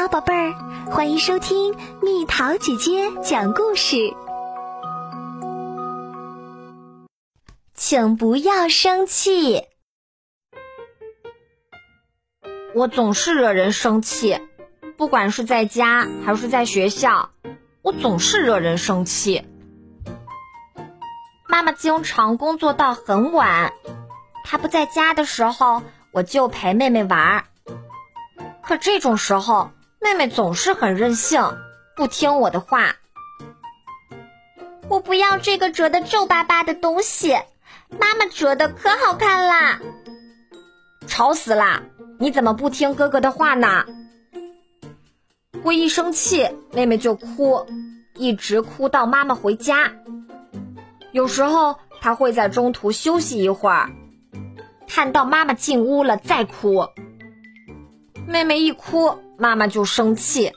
好，宝贝儿，欢迎收听蜜桃姐姐讲故事。请不要生气，我总是惹人生气，不管是在家还是在学校，我总是惹人生气。妈妈经常工作到很晚，她不在家的时候，我就陪妹妹玩儿。可这种时候，妹妹总是很任性，不听我的话。我不要这个折的皱巴巴的东西，妈妈折的可好看啦！吵死啦！你怎么不听哥哥的话呢？我一生气，妹妹就哭，一直哭到妈妈回家。有时候她会在中途休息一会儿，看到妈妈进屋了再哭。妹妹一哭，妈妈就生气。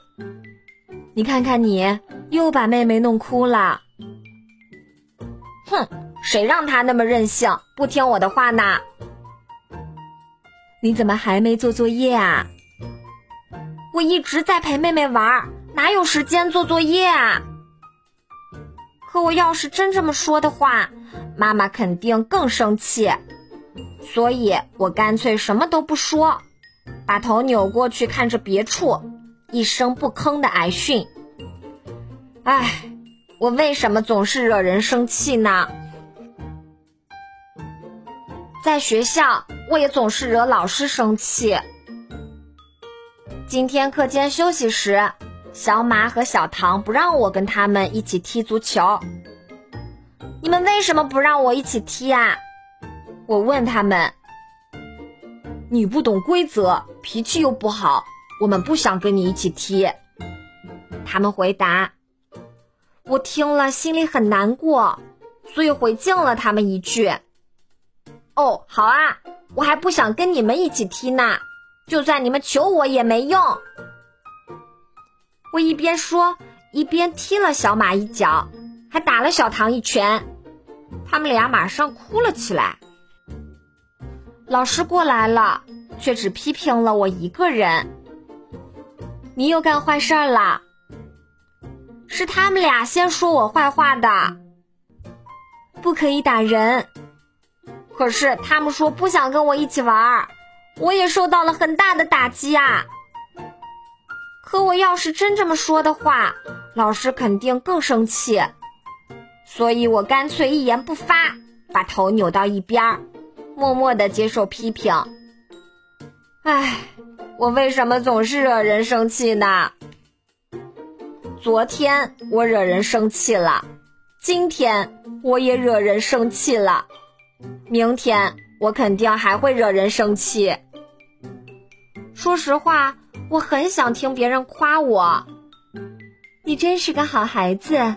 你看看你，又把妹妹弄哭了。哼，谁让她那么任性，不听我的话呢？你怎么还没做作业啊？我一直在陪妹妹玩，哪有时间做作业啊？可我要是真这么说的话，妈妈肯定更生气。所以我干脆什么都不说。把头扭过去看着别处，一声不吭的挨训。唉，我为什么总是惹人生气呢？在学校，我也总是惹老师生气。今天课间休息时，小马和小唐不让我跟他们一起踢足球。你们为什么不让我一起踢啊？我问他们。你不懂规则，脾气又不好，我们不想跟你一起踢。他们回答。我听了心里很难过，所以回敬了他们一句：“哦，好啊，我还不想跟你们一起踢呢，就算你们求我也没用。”我一边说，一边踢了小马一脚，还打了小唐一拳，他们俩马上哭了起来。老师过来了，却只批评了我一个人。你又干坏事了？是他们俩先说我坏话的。不可以打人。可是他们说不想跟我一起玩儿，我也受到了很大的打击啊。可我要是真这么说的话，老师肯定更生气。所以我干脆一言不发，把头扭到一边儿。默默的接受批评。唉，我为什么总是惹人生气呢？昨天我惹人生气了，今天我也惹人生气了，明天我肯定还会惹人生气。说实话，我很想听别人夸我，你真是个好孩子。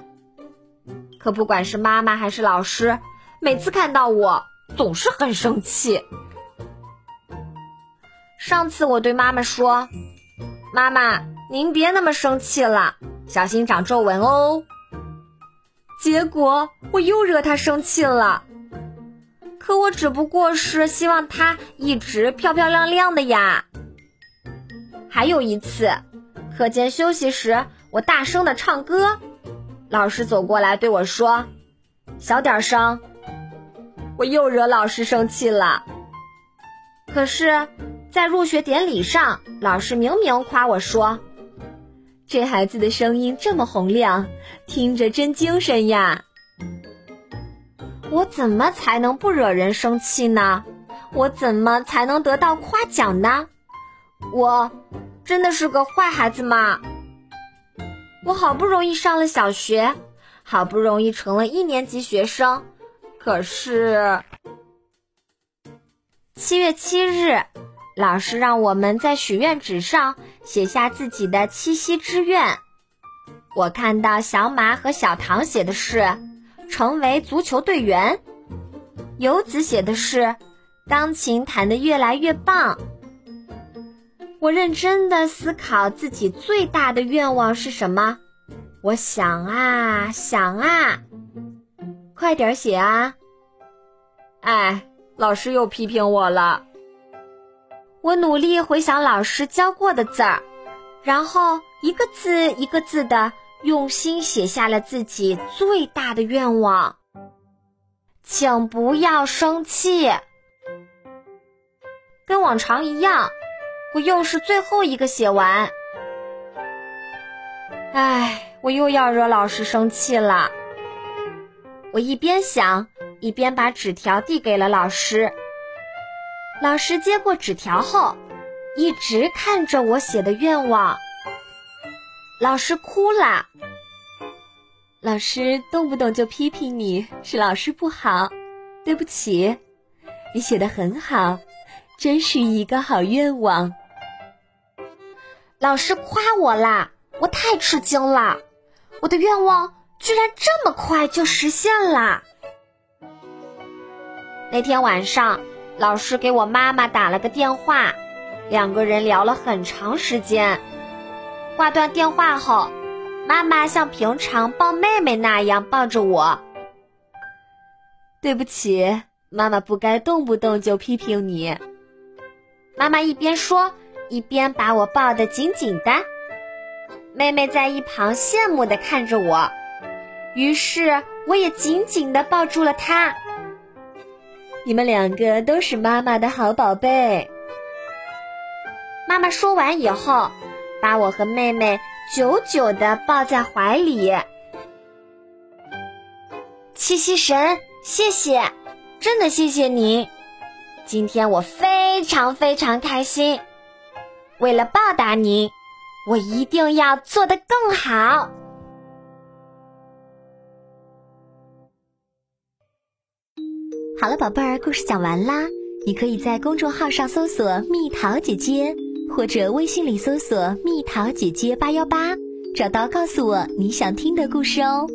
可不管是妈妈还是老师，每次看到我。总是很生气。上次我对妈妈说：“妈妈，您别那么生气了，小心长皱纹哦。”结果我又惹她生气了。可我只不过是希望她一直漂漂亮亮的呀。还有一次，课间休息时，我大声的唱歌，老师走过来对我说：“小点声。”我又惹老师生气了。可是，在入学典礼上，老师明明夸我说：“这孩子的声音这么洪亮，听着真精神呀。”我怎么才能不惹人生气呢？我怎么才能得到夸奖呢？我真的是个坏孩子吗？我好不容易上了小学，好不容易成了一年级学生。可是，七月七日，老师让我们在许愿纸上写下自己的七夕之愿。我看到小马和小唐写的是成为足球队员，游子写的是钢琴弹得越来越棒。我认真的思考自己最大的愿望是什么。我想啊想啊。快点写啊！哎，老师又批评我了。我努力回想老师教过的字儿，然后一个字一个字的用心写下了自己最大的愿望。请不要生气。跟往常一样，我又是最后一个写完。唉，我又要惹老师生气了。我一边想，一边把纸条递给了老师。老师接过纸条后，一直看着我写的愿望。老师哭了。老师动不动就批评你是老师不好，对不起，你写的很好，真是一个好愿望。老师夸我啦，我太吃惊了，我的愿望居然这么快就实现了。那天晚上，老师给我妈妈打了个电话，两个人聊了很长时间。挂断电话后。妈妈像平常抱妹妹那样抱着我。对不起，妈妈不该动不动就批评你。妈妈一边说，一边把我抱得紧紧的。妹妹在一旁羡慕地看着我，于是我也紧紧地抱住了她。你们两个都是妈妈的好宝贝。妈妈说完以后，把我和妹妹。久久的抱在怀里，七夕神，谢谢，真的谢谢您。今天我非常非常开心。为了报答您，我一定要做得更好。好了，宝贝儿，故事讲完啦。你可以在公众号上搜索“蜜桃姐姐”。或者微信里搜索“蜜桃姐姐八幺八”，找到告诉我你想听的故事哦。